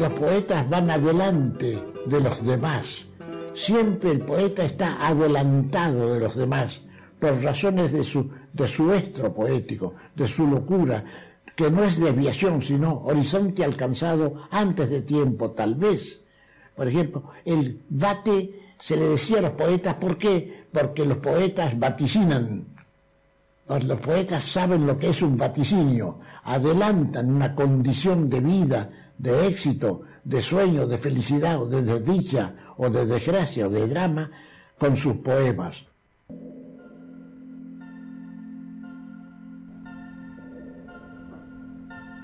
Los poetas van adelante de los demás. Siempre el poeta está adelantado de los demás por razones de su, de su estro poético, de su locura, que no es desviación, sino horizonte alcanzado antes de tiempo, tal vez. Por ejemplo, el vate se le decía a los poetas, ¿por qué? Porque los poetas vaticinan. Los poetas saben lo que es un vaticinio, adelantan una condición de vida, de éxito, de sueño, de felicidad o de desdicha o de desgracia o de drama con sus poemas.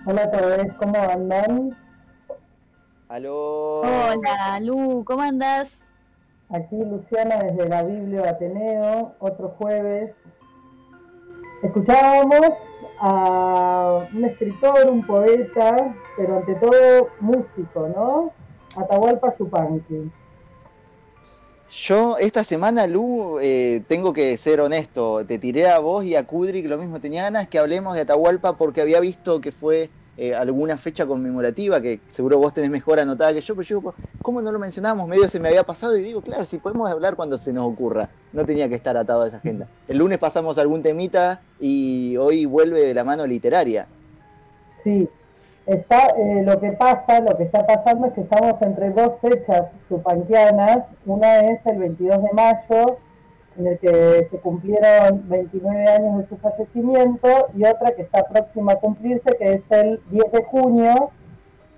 Hola a todos, ¿cómo andan? Aló. Hola, Lu, ¿cómo andas? Aquí Luciana desde la Biblia Ateneo, otro jueves. Escuchábamos a un escritor, un poeta, pero ante todo músico, ¿no? Atahualpa Yupanqui. Yo esta semana, Lu, eh, tengo que ser honesto, te tiré a vos y a Kudrik lo mismo, tenía ganas que hablemos de Atahualpa porque había visto que fue eh, alguna fecha conmemorativa, que seguro vos tenés mejor anotada que yo, pero yo, ¿cómo no lo mencionamos? Medio se me había pasado y digo, claro, si podemos hablar cuando se nos ocurra, no tenía que estar atado a esa agenda. El lunes pasamos algún temita y hoy vuelve de la mano literaria. Sí, Está, eh, lo que pasa, lo que está pasando es que estamos entre dos fechas supanquianas. Una es el 22 de mayo, en el que se cumplieron 29 años de su fallecimiento, y otra que está próxima a cumplirse, que es el 10 de junio,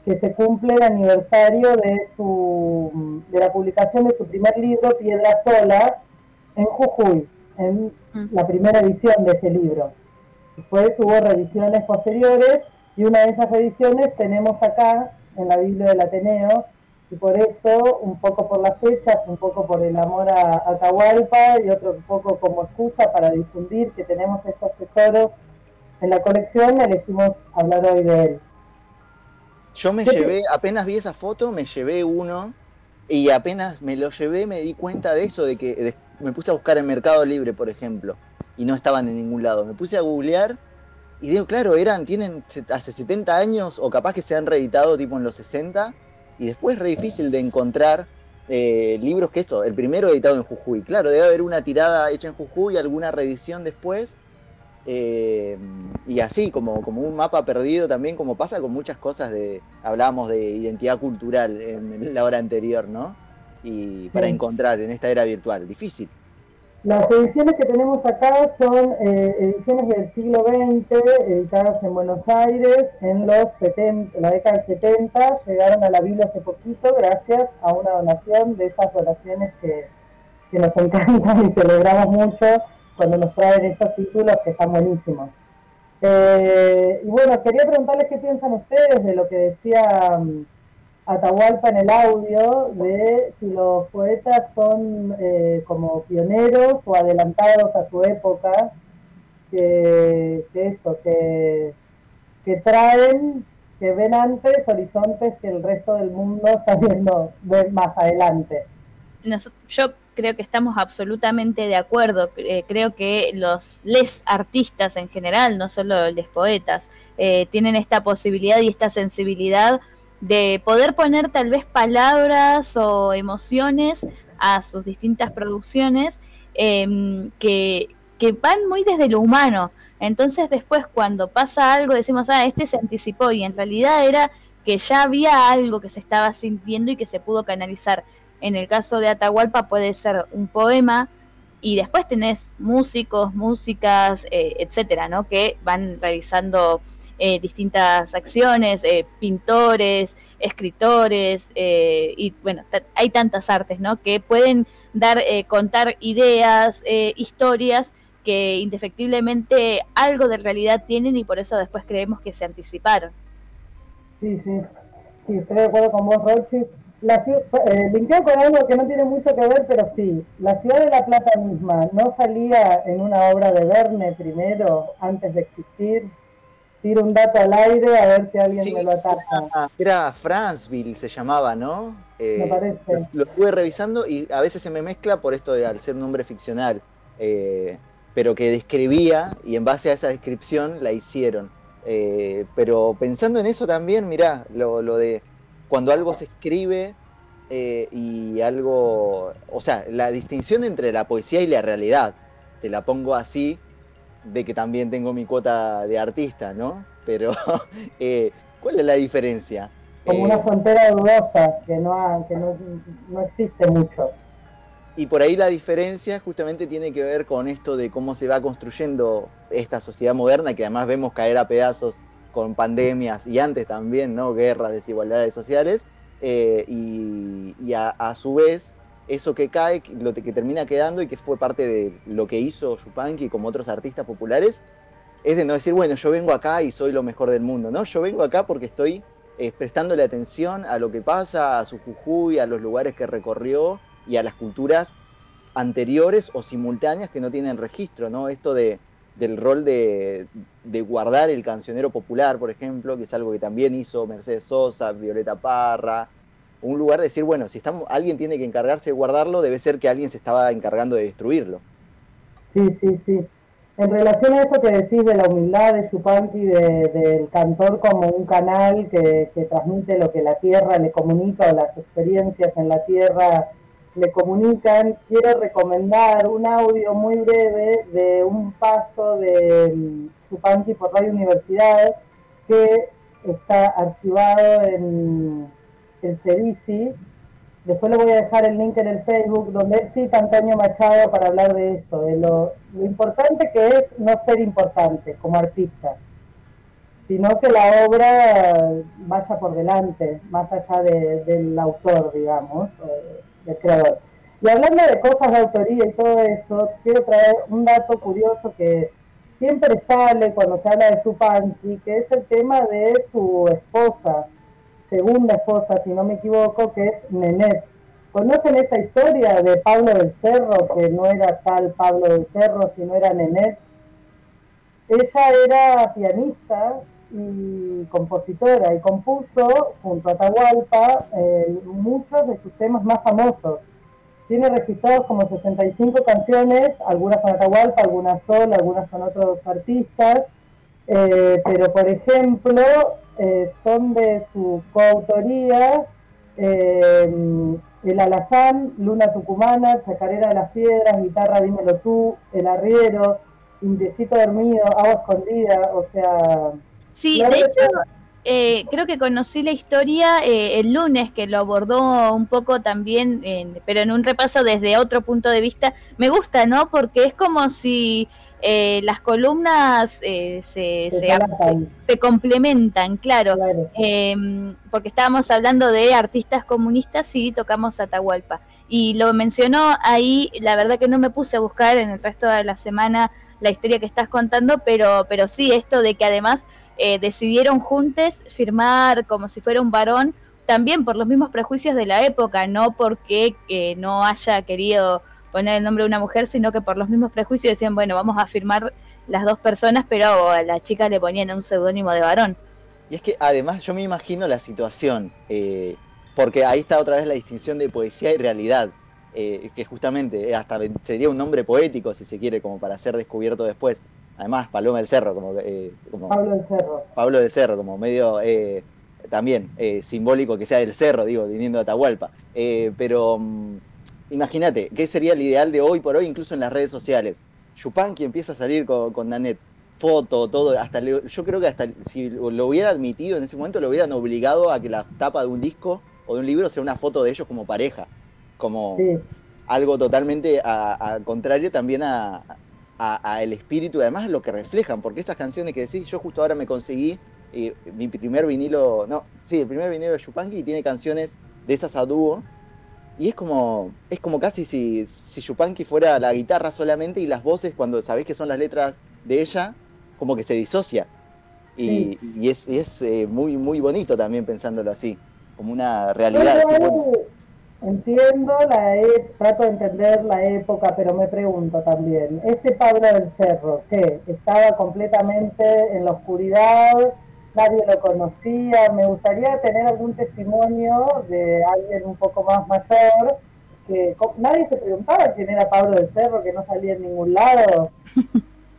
que se cumple el aniversario de, su, de la publicación de su primer libro, Piedra Sola, en Jujuy, en mm. la primera edición de ese libro. Después hubo revisiones posteriores y una de esas ediciones tenemos acá en la Biblia del Ateneo, y por eso, un poco por las fechas, un poco por el amor a Atahualpa y otro poco como excusa para difundir que tenemos estos tesoros en la colección, elegimos hablar hoy de él. Yo me llevé, apenas vi esa foto, me llevé uno y apenas me lo llevé me di cuenta de eso, de que me puse a buscar en Mercado Libre, por ejemplo, y no estaban en ningún lado. Me puse a googlear y digo, claro, eran, tienen hace 70 años o capaz que se han reeditado tipo en los 60 y después es re difícil de encontrar eh, libros que esto, el primero editado en Jujuy. Claro, debe haber una tirada hecha en Jujuy, alguna reedición después eh, y así, como, como un mapa perdido también, como pasa con muchas cosas de, hablábamos de identidad cultural en la hora anterior, ¿no? Y para encontrar en esta era virtual, difícil. Las ediciones que tenemos acá son eh, ediciones del siglo XX, editadas en Buenos Aires en los 70, la década del 70. Llegaron a la Biblia hace poquito gracias a una donación de esas donaciones que, nos encantan y celebramos mucho cuando nos traen estos títulos que están buenísimos. Eh, y bueno, quería preguntarles qué piensan ustedes de lo que decía... Mm, Atahualpa en el audio de si los poetas son eh, como pioneros o adelantados a su época, que, eso, que, que, traen, que ven antes horizontes que el resto del mundo está viendo más adelante. yo creo que estamos absolutamente de acuerdo. Eh, creo que los les artistas en general, no solo los poetas, eh, tienen esta posibilidad y esta sensibilidad de poder poner tal vez palabras o emociones a sus distintas producciones em, que, que, van muy desde lo humano. Entonces después cuando pasa algo decimos, ah, este se anticipó y en realidad era que ya había algo que se estaba sintiendo y que se pudo canalizar. En el caso de Atahualpa puede ser un poema y después tenés músicos, músicas, eh, etcétera, ¿no? Que van realizando eh, distintas acciones, eh, pintores, escritores, eh, y bueno, hay tantas artes, ¿no? Que pueden dar, contar ideas, historias que indefectiblemente algo de realidad tienen y por eso después creemos que se anticiparon. Sí, sí, sí, estoy de acuerdo con vos, Rochi. La eh, linkeo con algo que no tiene mucho que ver, pero sí, la ciudad de La Plata misma no salía en una obra de Verne primero, antes de existir tiro un dato al aire a ver si alguien me lo ataca. Era, Franceville, se llamaba, ¿no? me eh, parece. Lo, estuve revisando y a veces se me mezcla por esto de al ser un nombre ficcional, eh, pero que describía y en base a esa descripción la hicieron. Eh, pero pensando en eso también, mirá, lo, de cuando algo se escribe y algo, o sea, la distinción entre la poesía y la realidad, te la pongo así, de que también tengo mi cuota de artista, ¿no? Pero, eh, ¿cuál es la diferencia? Como una frontera dudosa que, no, que no, no existe mucho. Y por ahí la diferencia justamente tiene que ver con esto de cómo se va construyendo esta sociedad moderna, que además vemos caer a pedazos con pandemias y antes también, ¿no? Guerras, desigualdades sociales, eh, y, a, su vez eso que cae, lo que termina quedando y que fue parte de lo que hizo Yupanqui como otros artistas populares, es de no decir, bueno, yo vengo acá y soy lo mejor del mundo, ¿no? Yo vengo acá porque estoy eh, prestándole atención a lo que pasa, a su Jujuy, a los lugares que recorrió y a las culturas anteriores o simultáneas que no tienen registro, ¿no? Esto de, del rol de, guardar el cancionero popular, por ejemplo, que es algo que también hizo Mercedes Sosa, Violeta Parra, un lugar de decir, bueno, si estamos, alguien tiene que encargarse de guardarlo, debe ser que alguien se estaba encargando de destruirlo. Sí, sí, sí. En relación a eso que decís de la humildad de Chupanqui, de, del cantor como un canal que, que transmite lo que la tierra le comunica o las experiencias en la tierra le comunican, quiero recomendar un audio muy breve de un paso de Chupanqui por Radio Universidad que está archivado en el CEDICI. Después le voy a dejar el link en el Facebook donde cita Antonio Machado para hablar de esto, de lo, importante que es no ser importante como artista, sino que la obra vaya por delante, más allá del autor, digamos creador. Y hablando de cosas de autoría y todo eso, quiero traer un dato curioso que siempre sale cuando se habla de Chupanqui, que es el tema de su esposa, segunda esposa, si no me equivoco, que es Nenet. ¿Conocen esa historia de Pablo del Cerro, que no era tal Pablo del Cerro, sino era Nenet? Ella era pianista y compositora y compuso junto a Atahualpa eh, muchos de sus temas más famosos. Tiene registrados como 65 canciones, algunas con Atahualpa, algunas sola, algunas con otros artistas, eh, pero por ejemplo eh, son de su coautoría El Alazán, Luna Tucumana, Chacarera de las Piedras, Guitarra Dímelo Tú, El Arriero, Indecito Dormido, Agua Escondida, o sea, Sí, de hecho, eh, creo que conocí la historia eh, el lunes, que lo abordó un poco también, pero en un repaso desde otro punto de vista. Me gusta, ¿no? Porque es como si eh, las columnas se, se, complementan, claro. Em, porque estábamos hablando de artistas comunistas y tocamos Atahualpa. Y lo mencionó ahí, la verdad que no me puse a buscar en el resto de la semana la historia que estás contando, pero, pero sí, esto de que además eh, decidieron juntos firmar como si fuera un varón, también por los mismos prejuicios de la época, no porque eh, no haya querido poner el nombre de una mujer, sino que por los mismos prejuicios decían, bueno, vamos a firmar las dos personas, pero a la chica le ponían un seudónimo de varón. Y es que además yo me imagino la situación, eh, porque ahí está otra vez la distinción de poesía y realidad. Eh, que justamente hasta sería un nombre poético, si se quiere, como para ser descubierto después. Además, Paloma del Cerro, como, eh, Pablo del Cerro. Pablo del Cerro, como medio eh, también simbólico que sea del Cerro, digo, viniendo de Atahualpa. pero mm, imagínate, ¿qué sería el ideal de hoy por hoy, incluso en las redes sociales? Yupanqui empieza a salir con, con Nanette, foto, todo, hasta yo creo que hasta si lo hubiera admitido en ese momento, lo hubieran obligado a que la tapa de un disco o de un libro sea una foto de ellos como pareja como algo totalmente al contrario también a, el espíritu y además lo que reflejan, porque esas canciones que decís, yo justo ahora me conseguí eh, mi primer vinilo, no, sí, el primer vinilo de Chupanqui y tiene canciones de esas a dúo. Y es como, es como casi si, si Chupanqui fuera la guitarra solamente y las voces, cuando sabés que son las letras de ella, como que se disocia. Y, es, es eh, muy, muy bonito también pensándolo así, como una realidad. Entiendo, la e, trato de entender la época, pero me pregunto también, este Pablo del Cerro, que estaba completamente en la oscuridad, nadie lo conocía, me gustaría tener algún testimonio de alguien un poco más mayor, que nadie se preguntaba quién era Pablo del Cerro, que no salía en ningún lado.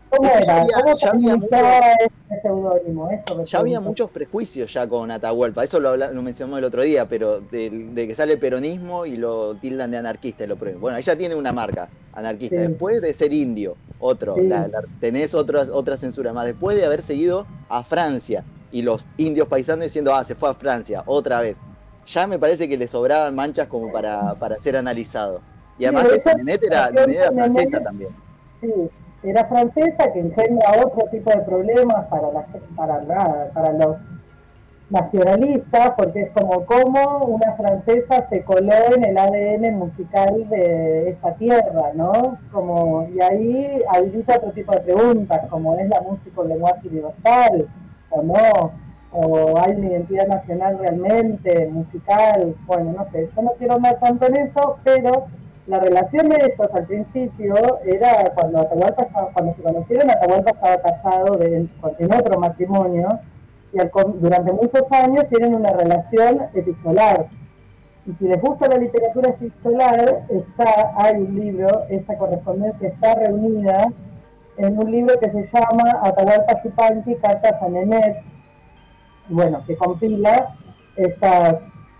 ¿Cómo Es que ya era? había- ¿Cómo ya había ese seudónimo? Eso Ya había muchos prejuicios ya con Atahualpa, eso lo, habla- lo mencionamos el otro día, pero de, que sale peronismo y lo tildan de anarquista y lo prueben. Bueno, ya tiene una marca, anarquista. Sí. Después de ser indio, otro, Sí. la- la- tenés otras, otra censura más. Después de haber seguido a Francia y los indios paisanos diciendo, ah, se fue a Francia, otra vez. Ya me parece que le sobraban manchas como para, para ser analizado. Y Sí, además hecho, Nenet era, era francesa Nenet- también. Sí, era francesa que engendra otro tipo de problemas para, la, para, la- para los nacionalistas, porque es como cómo una francesa se coló en el ADN musical de esta tierra, ¿no? Como, y ahí habilita otro tipo de preguntas, como es la música un lenguaje universal o no, o hay una identidad nacional realmente, musical, bueno, no sé, yo no quiero andar tanto en eso, pero la relación de ellos al principio era cuando Atahualpa estaba- cuando se conocieron, Atahualpa estaba casado de- en otro matrimonio y al durante muchos años tienen una relación epistolar. Y si les gusta la literatura epistolar, está, hay un libro, esa correspondencia está reunida en un libro que se llama Atahualpa Yupanqui, Cartas a Nenet, bueno, que compila estas,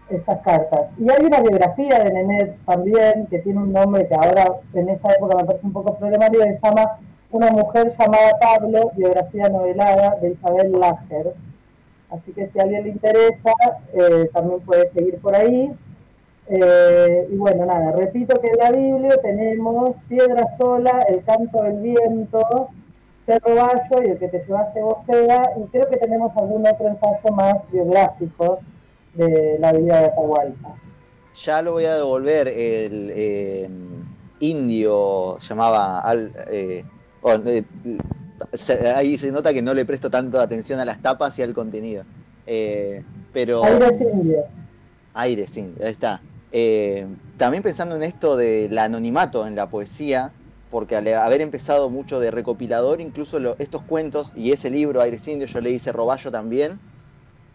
estas cartas. Y hay una biografía de Nenet también, que tiene un nombre que ahora en esta época me parece un poco problemático, que se llama Una mujer llamada Pablo, biografía novelada de Isabel Lager. Así que si a alguien le interesa, eh, también puede seguir por ahí. Eh, y bueno, nada, repito que en la Biblia tenemos Piedra Sola, El Canto del Viento, Cerro Bayo y El que te llevaste vos, y creo que tenemos algún otro ensayo más biográfico de la vida de Atahualpa. Ya lo voy a devolver. El eh, indio llamaba al. eh, bueno, eh, ahí se nota que no le presto tanto atención a las tapas y al contenido. Eh, pero. Aires indios. Aire, sí, ahí está. Eh, también pensando en esto del anonimato en la poesía, porque al haber empezado mucho de recopilador, incluso lo- estos cuentos y ese libro, Aires Indios, yo le hice Roballo también,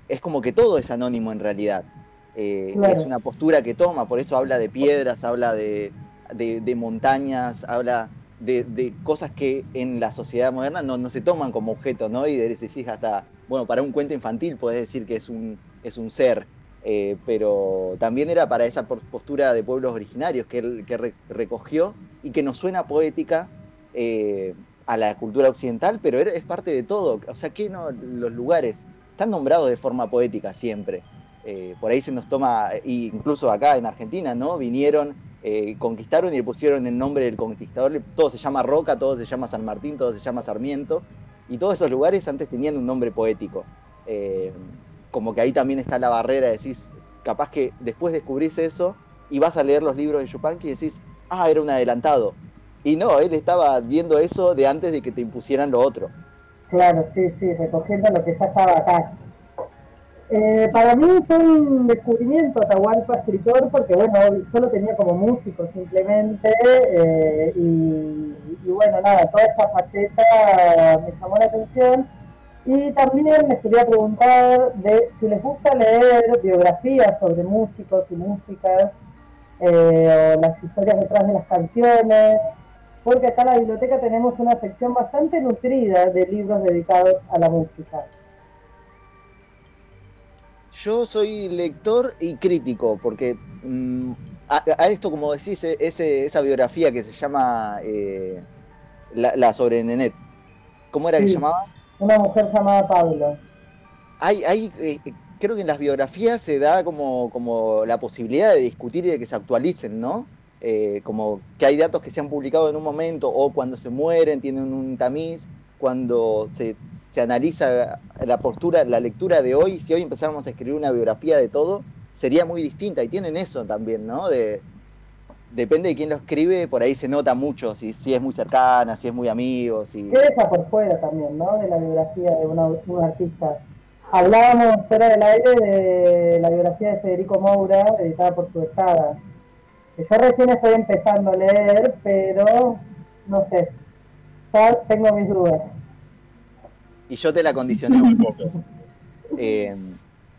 es como que todo es anónimo en realidad. Eh, Claro. Es una postura que toma, por eso habla de piedras, habla de, de- de montañas, habla de, de cosas que en la sociedad moderna no, no se toman como objeto, ¿no? Y decís hasta, bueno, para un cuento infantil podés decir que es un, es un ser, eh, pero también era para esa postura de pueblos originarios que recogió y que nos suena poética eh, a la cultura occidental, pero es parte de todo. O sea, que no, los lugares están nombrados de forma poética siempre. Eh, por ahí se nos toma, incluso acá en Argentina, ¿no? Vinieron, conquistaron y le pusieron el nombre del conquistador. Todo se llama Roca, todo se llama San Martín, todo se llama Sarmiento. Y todos esos lugares antes tenían un nombre poético. Como que ahí también está la barrera, decís, capaz que después descubrís eso y vas a leer los libros de Yupanqui y decís, ah, era un adelantado. Y no, él estaba viendo eso de antes de que te impusieran lo otro. Claro, sí, sí, recogiendo lo que ya estaba acá. Eh, para mí fue un descubrimiento Atahualpa escritor porque bueno, yo lo tenía como músico simplemente eh, y, y bueno, nada, toda esta faceta me llamó la atención y también les quería preguntar de si les gusta leer biografías sobre músicos y músicas eh, o las historias detrás de las canciones porque acá en la biblioteca tenemos una sección bastante nutrida de libros dedicados a la música. Yo soy lector y crítico, porque mm, a, a esto, como decís, e- ese, esa biografía que se llama eh, la, la sobre Nenet, ¿cómo era que se llamaba? Una mujer llamada Pablo. Hay, hay, eh, creo que en las biografías se da como, como la posibilidad de discutir y de que se actualicen, ¿no? Eh, como que hay datos que se han publicado en un momento o cuando se mueren tienen un tamiz, cuando se, se analiza la postura, la lectura de hoy, si hoy empezáramos a escribir una biografía de todo, sería muy distinta y tienen eso también, ¿no? De, depende de quién lo escribe, por ahí se nota mucho, si, si es muy cercana, si es muy amigo, si... ¿Qué deja por fuera también, no? De la biografía de una- un artista. Hablábamos fuera del aire de la biografía de Federico Moura, editada por su estada. Que yo recién estoy empezando a leer, pero no sé. Ya tengo mis dudas. y yo te la condicioné un poco. Eh,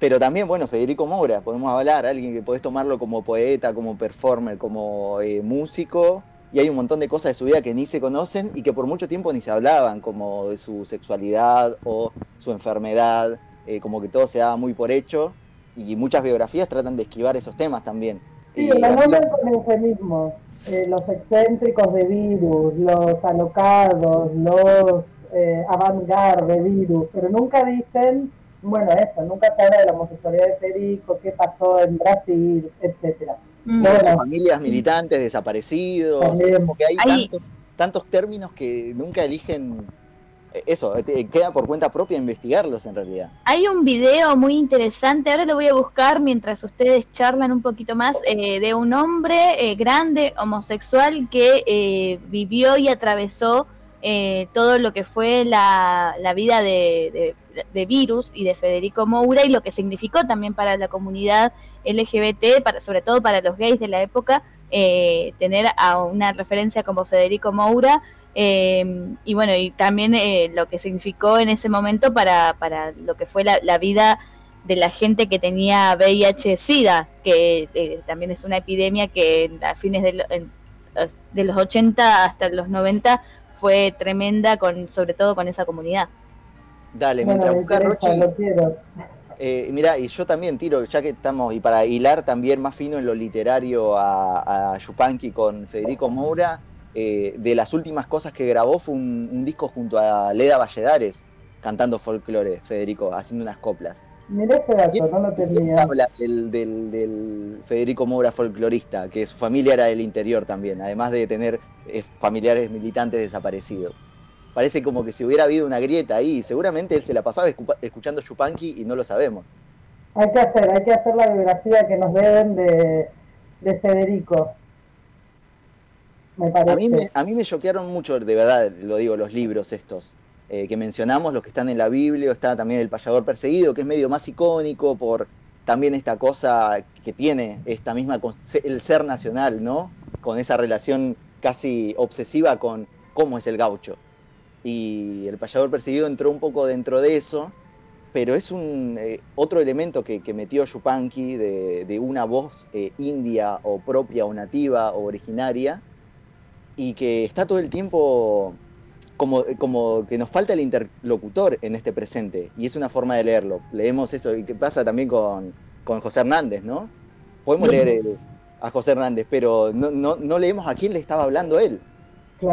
pero también, bueno, Federico Moura, podemos hablar, alguien que podés tomarlo como poeta, como performer, como eh, músico y hay un montón de cosas de su vida que ni se conocen y que por mucho tiempo ni se hablaban, como de su sexualidad o su enfermedad, eh, como que todo se daba muy por hecho y muchas biografías tratan de esquivar esos temas también. Sí, lo nombran con eufemismos, eh, los excéntricos de virus, los alocados, los eh, avant-garde de virus, pero nunca dicen, bueno, eso, nunca se habla de la homosexualidad de Federico, qué pasó en Brasil, etcétera. Mm. familias militantes, desaparecidos, porque hay, Tantos, tantos términos que nunca eligen eh, eso, queda por cuenta propia investigarlos en realidad. Hay un video muy interesante, ahora lo voy a buscar mientras ustedes charlan un poquito más, eh, de un hombre eh, grande, homosexual, que vivió y atravesó todo lo que fue la, vida de, de, Virus y de Federico Moura y lo que significó también para la comunidad LGBT, para, sobre todo para los gays de la época, eh, tener a una referencia como Federico Moura. Eh, y bueno, y también eh, lo que significó en ese momento para, para lo que fue la, vida de la gente que tenía VIH-Sida, que también es una epidemia que a fines de, de los 80 hasta los 90 fue tremenda, con, sobre todo con esa comunidad. Dale, mientras busca Rochi. Eh, mira, y yo también tiro, ya que estamos, y para hilar también más fino en lo literario a, a Yupanqui con Federico Moura, eh, de las últimas cosas que grabó fue un, disco junto a Leda Valladares, cantando folclore, Federico, haciendo unas coplas. Mirá ese dato, no lo tenía. Habla del, del, Federico Moura folclorista, que su familia era del interior también, además de tener eh, familiares militantes desaparecidos parece como que si hubiera habido una grieta ahí, seguramente él se la pasaba escuchando Chupanqui y no lo sabemos. Hay que hacer, hay que hacer la biografía que nos deben de, Federico. Me parece. A mí me, a mí me choquearon mucho, de verdad, lo digo, los libros estos. Eh, que mencionamos, los que están en la Biblia, está también El payador perseguido, que es medio más icónico por también esta cosa que tiene esta misma, el ser nacional, ¿no? Con esa relación casi obsesiva con cómo es el gaucho y el payador perseguido entró un poco dentro de eso, pero es un eh, otro elemento que, metió Yupanqui de, una voz eh, india o propia o nativa o originaria y que está todo el tiempo como, como que nos falta el interlocutor en este presente y es una forma de leerlo. Leemos eso y que pasa también con, José Hernández, ¿no? Podemos leer a José Hernández, pero no, no, no leemos a quién le estaba hablando él.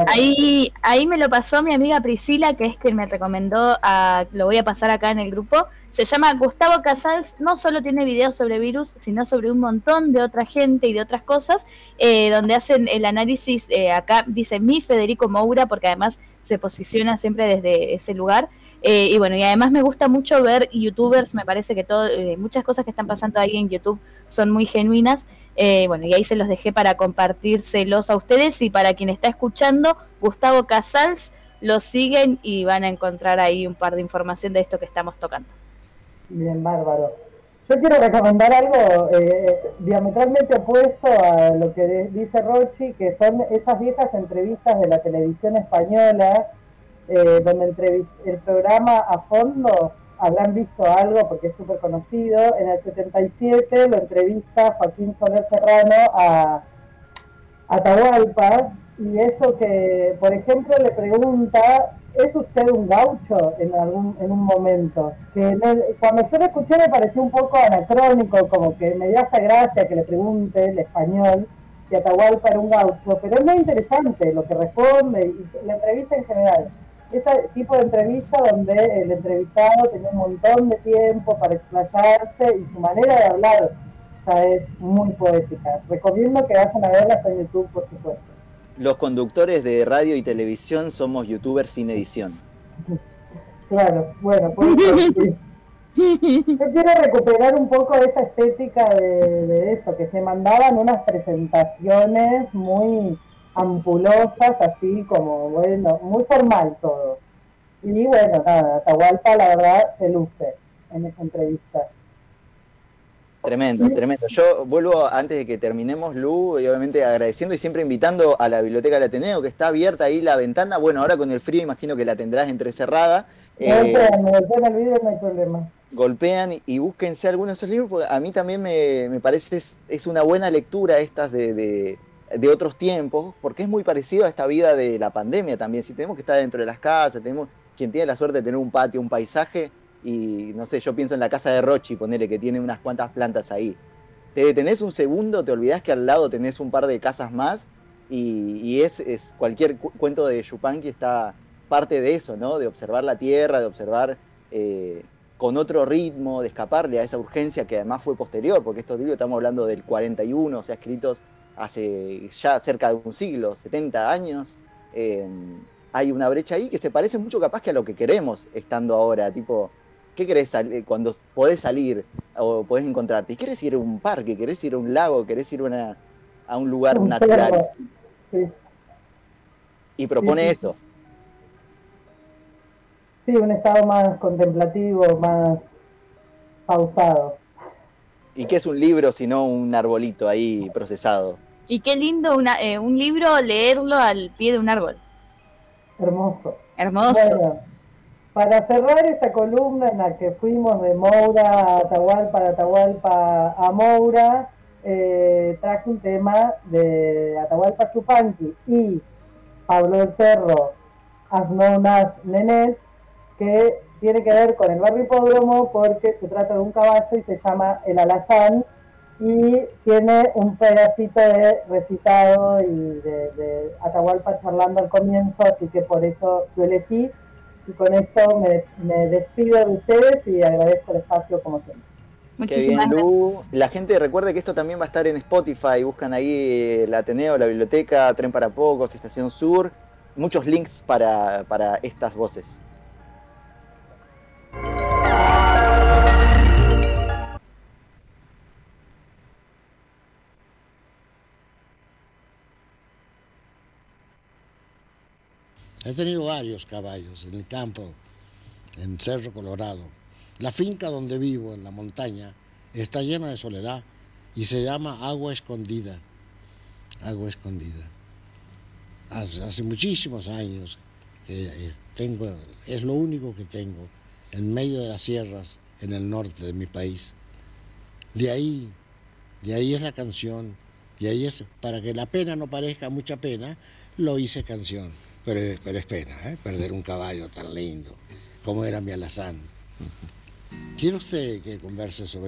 Ahí, ahí me lo pasó mi amiga Priscila, que es quien me recomendó, a, lo voy a pasar acá en el grupo. Se llama Gustavo Casals, no solo tiene videos sobre virus, sino sobre un montón de otra gente y de otras cosas, eh, donde hacen el análisis, eh, acá dice mi Federico Moura, porque además se posiciona siempre desde ese lugar. Eh, y bueno, y además me gusta mucho ver youtubers, me parece que todo, muchas cosas que están pasando ahí en YouTube son muy genuinas. Eh, bueno, y ahí se los dejé para compartírselos a ustedes y para quien está escuchando, Gustavo Casals, lo siguen y van a encontrar ahí un par de información de esto que estamos tocando. Bien, bárbaro. Yo quiero recomendar algo eh, diametralmente opuesto a lo que dice Rochi, que son esas viejas entrevistas de la televisión española, eh, donde el programa a fondo habrán visto algo porque es súper conocido. En el 77 lo entrevista Joaquín Soler Serrano a Atahualpa y eso que, por ejemplo, le pregunta, ¿es usted un gaucho en algún en un momento? Que cuando yo lo escuché me pareció un poco anacrónico, como que me dio hasta gracia que le pregunte el español si Atahualpa era un gaucho, pero es muy interesante lo que responde y la entrevista en general ese tipo de entrevista donde el entrevistado tiene un montón de tiempo para explayarse y su manera de hablar es muy poética. Recomiendo que vayan a verla en YouTube, por supuesto. Los conductores de radio y televisión somos youtubers sin edición. claro, bueno, pues Yo quiero recuperar un poco esa estética de, de eso, que se mandaban unas presentaciones muy ampulosas, así como, bueno, muy formal todo. Y bueno, nada, Atahualpa la verdad se luce en esa entrevista. Tremendo, tremendo. Yo vuelvo antes de que terminemos, Lu, y obviamente agradeciendo y siempre invitando a la Biblioteca del Ateneo, que está abierta ahí la ventana. Bueno, ahora con el frío imagino que la tendrás entrecerrada. Golpean, eh, golpean el video, no hay problema. Golpean y, búsquense algunos de esos libros, porque a mí también me, me parece es, es, una buena lectura estas de de otros tiempos, porque es muy parecido a esta vida de la pandemia también. Si tenemos que estar dentro de las casas, tenemos quien tiene la suerte de tener un patio, un paisaje, y no sé, yo pienso en la casa de Rochi, ponele que tiene unas cuantas plantas ahí. Te detenés un segundo, te olvidás que al lado tenés un par de casas más, y, es, es, cualquier cuento de Yupanqui está parte de eso, ¿no? De observar la tierra, de observar eh, con otro ritmo, de escaparle a esa urgencia que además fue posterior, porque estos libros estamos hablando del 41, o sea, escritos hace ya cerca de un siglo, 70 años. Eh, hay una brecha ahí que se parece mucho capaz que a lo que queremos estando ahora, tipo, ¿qué querés cuando podés salir o podés encontrarte? ¿Querés ir a un parque? ¿Querés ir a un lago? ¿Querés ir a un lugar natural? Y propone eso. Sí, un estado más contemplativo, más pausado. ¿Y qué es un libro sino un arbolito ahí procesado? Y qué lindo una, eh, un libro leerlo al pie de un árbol. Hermoso. Hermoso. Bueno, para cerrar esta columna en la que fuimos de Moura a Atahualpa, de Atahualpa a Moura, eh, traje un tema de Atahualpa Chupanqui y Pablo del Cerro, as known as Nenet, que tiene que ver con el barrio hipódromo porque se trata de un caballo y se llama el alazán y tiene un pedacito de recitado y de, Atahualpa charlando al comienzo, así que por eso lo elegí. Y con esto me, me despido de ustedes y agradezco el espacio como siempre. Qué bien, Lu. La gente recuerde que esto también va a estar en Spotify. Buscan ahí el Ateneo, la biblioteca, Tren para Pocos, Estación Sur. Muchos links para, para estas voces. He tenido varios caballos en el campo, en Cerro Colorado. La finca donde vivo, en la montaña, está llena de soledad y se llama Agua Escondida. Agua Escondida. Hace, muchísimos años que eh, tengo, es lo único que tengo en medio de las sierras en el norte de mi país. De ahí, de ahí es la canción, de ahí es, para que la pena no parezca mucha pena, lo hice canción. Pero, es pena, ¿eh? perder un caballo tan lindo como era mi alazán. ¿Quiere usted que converse sobre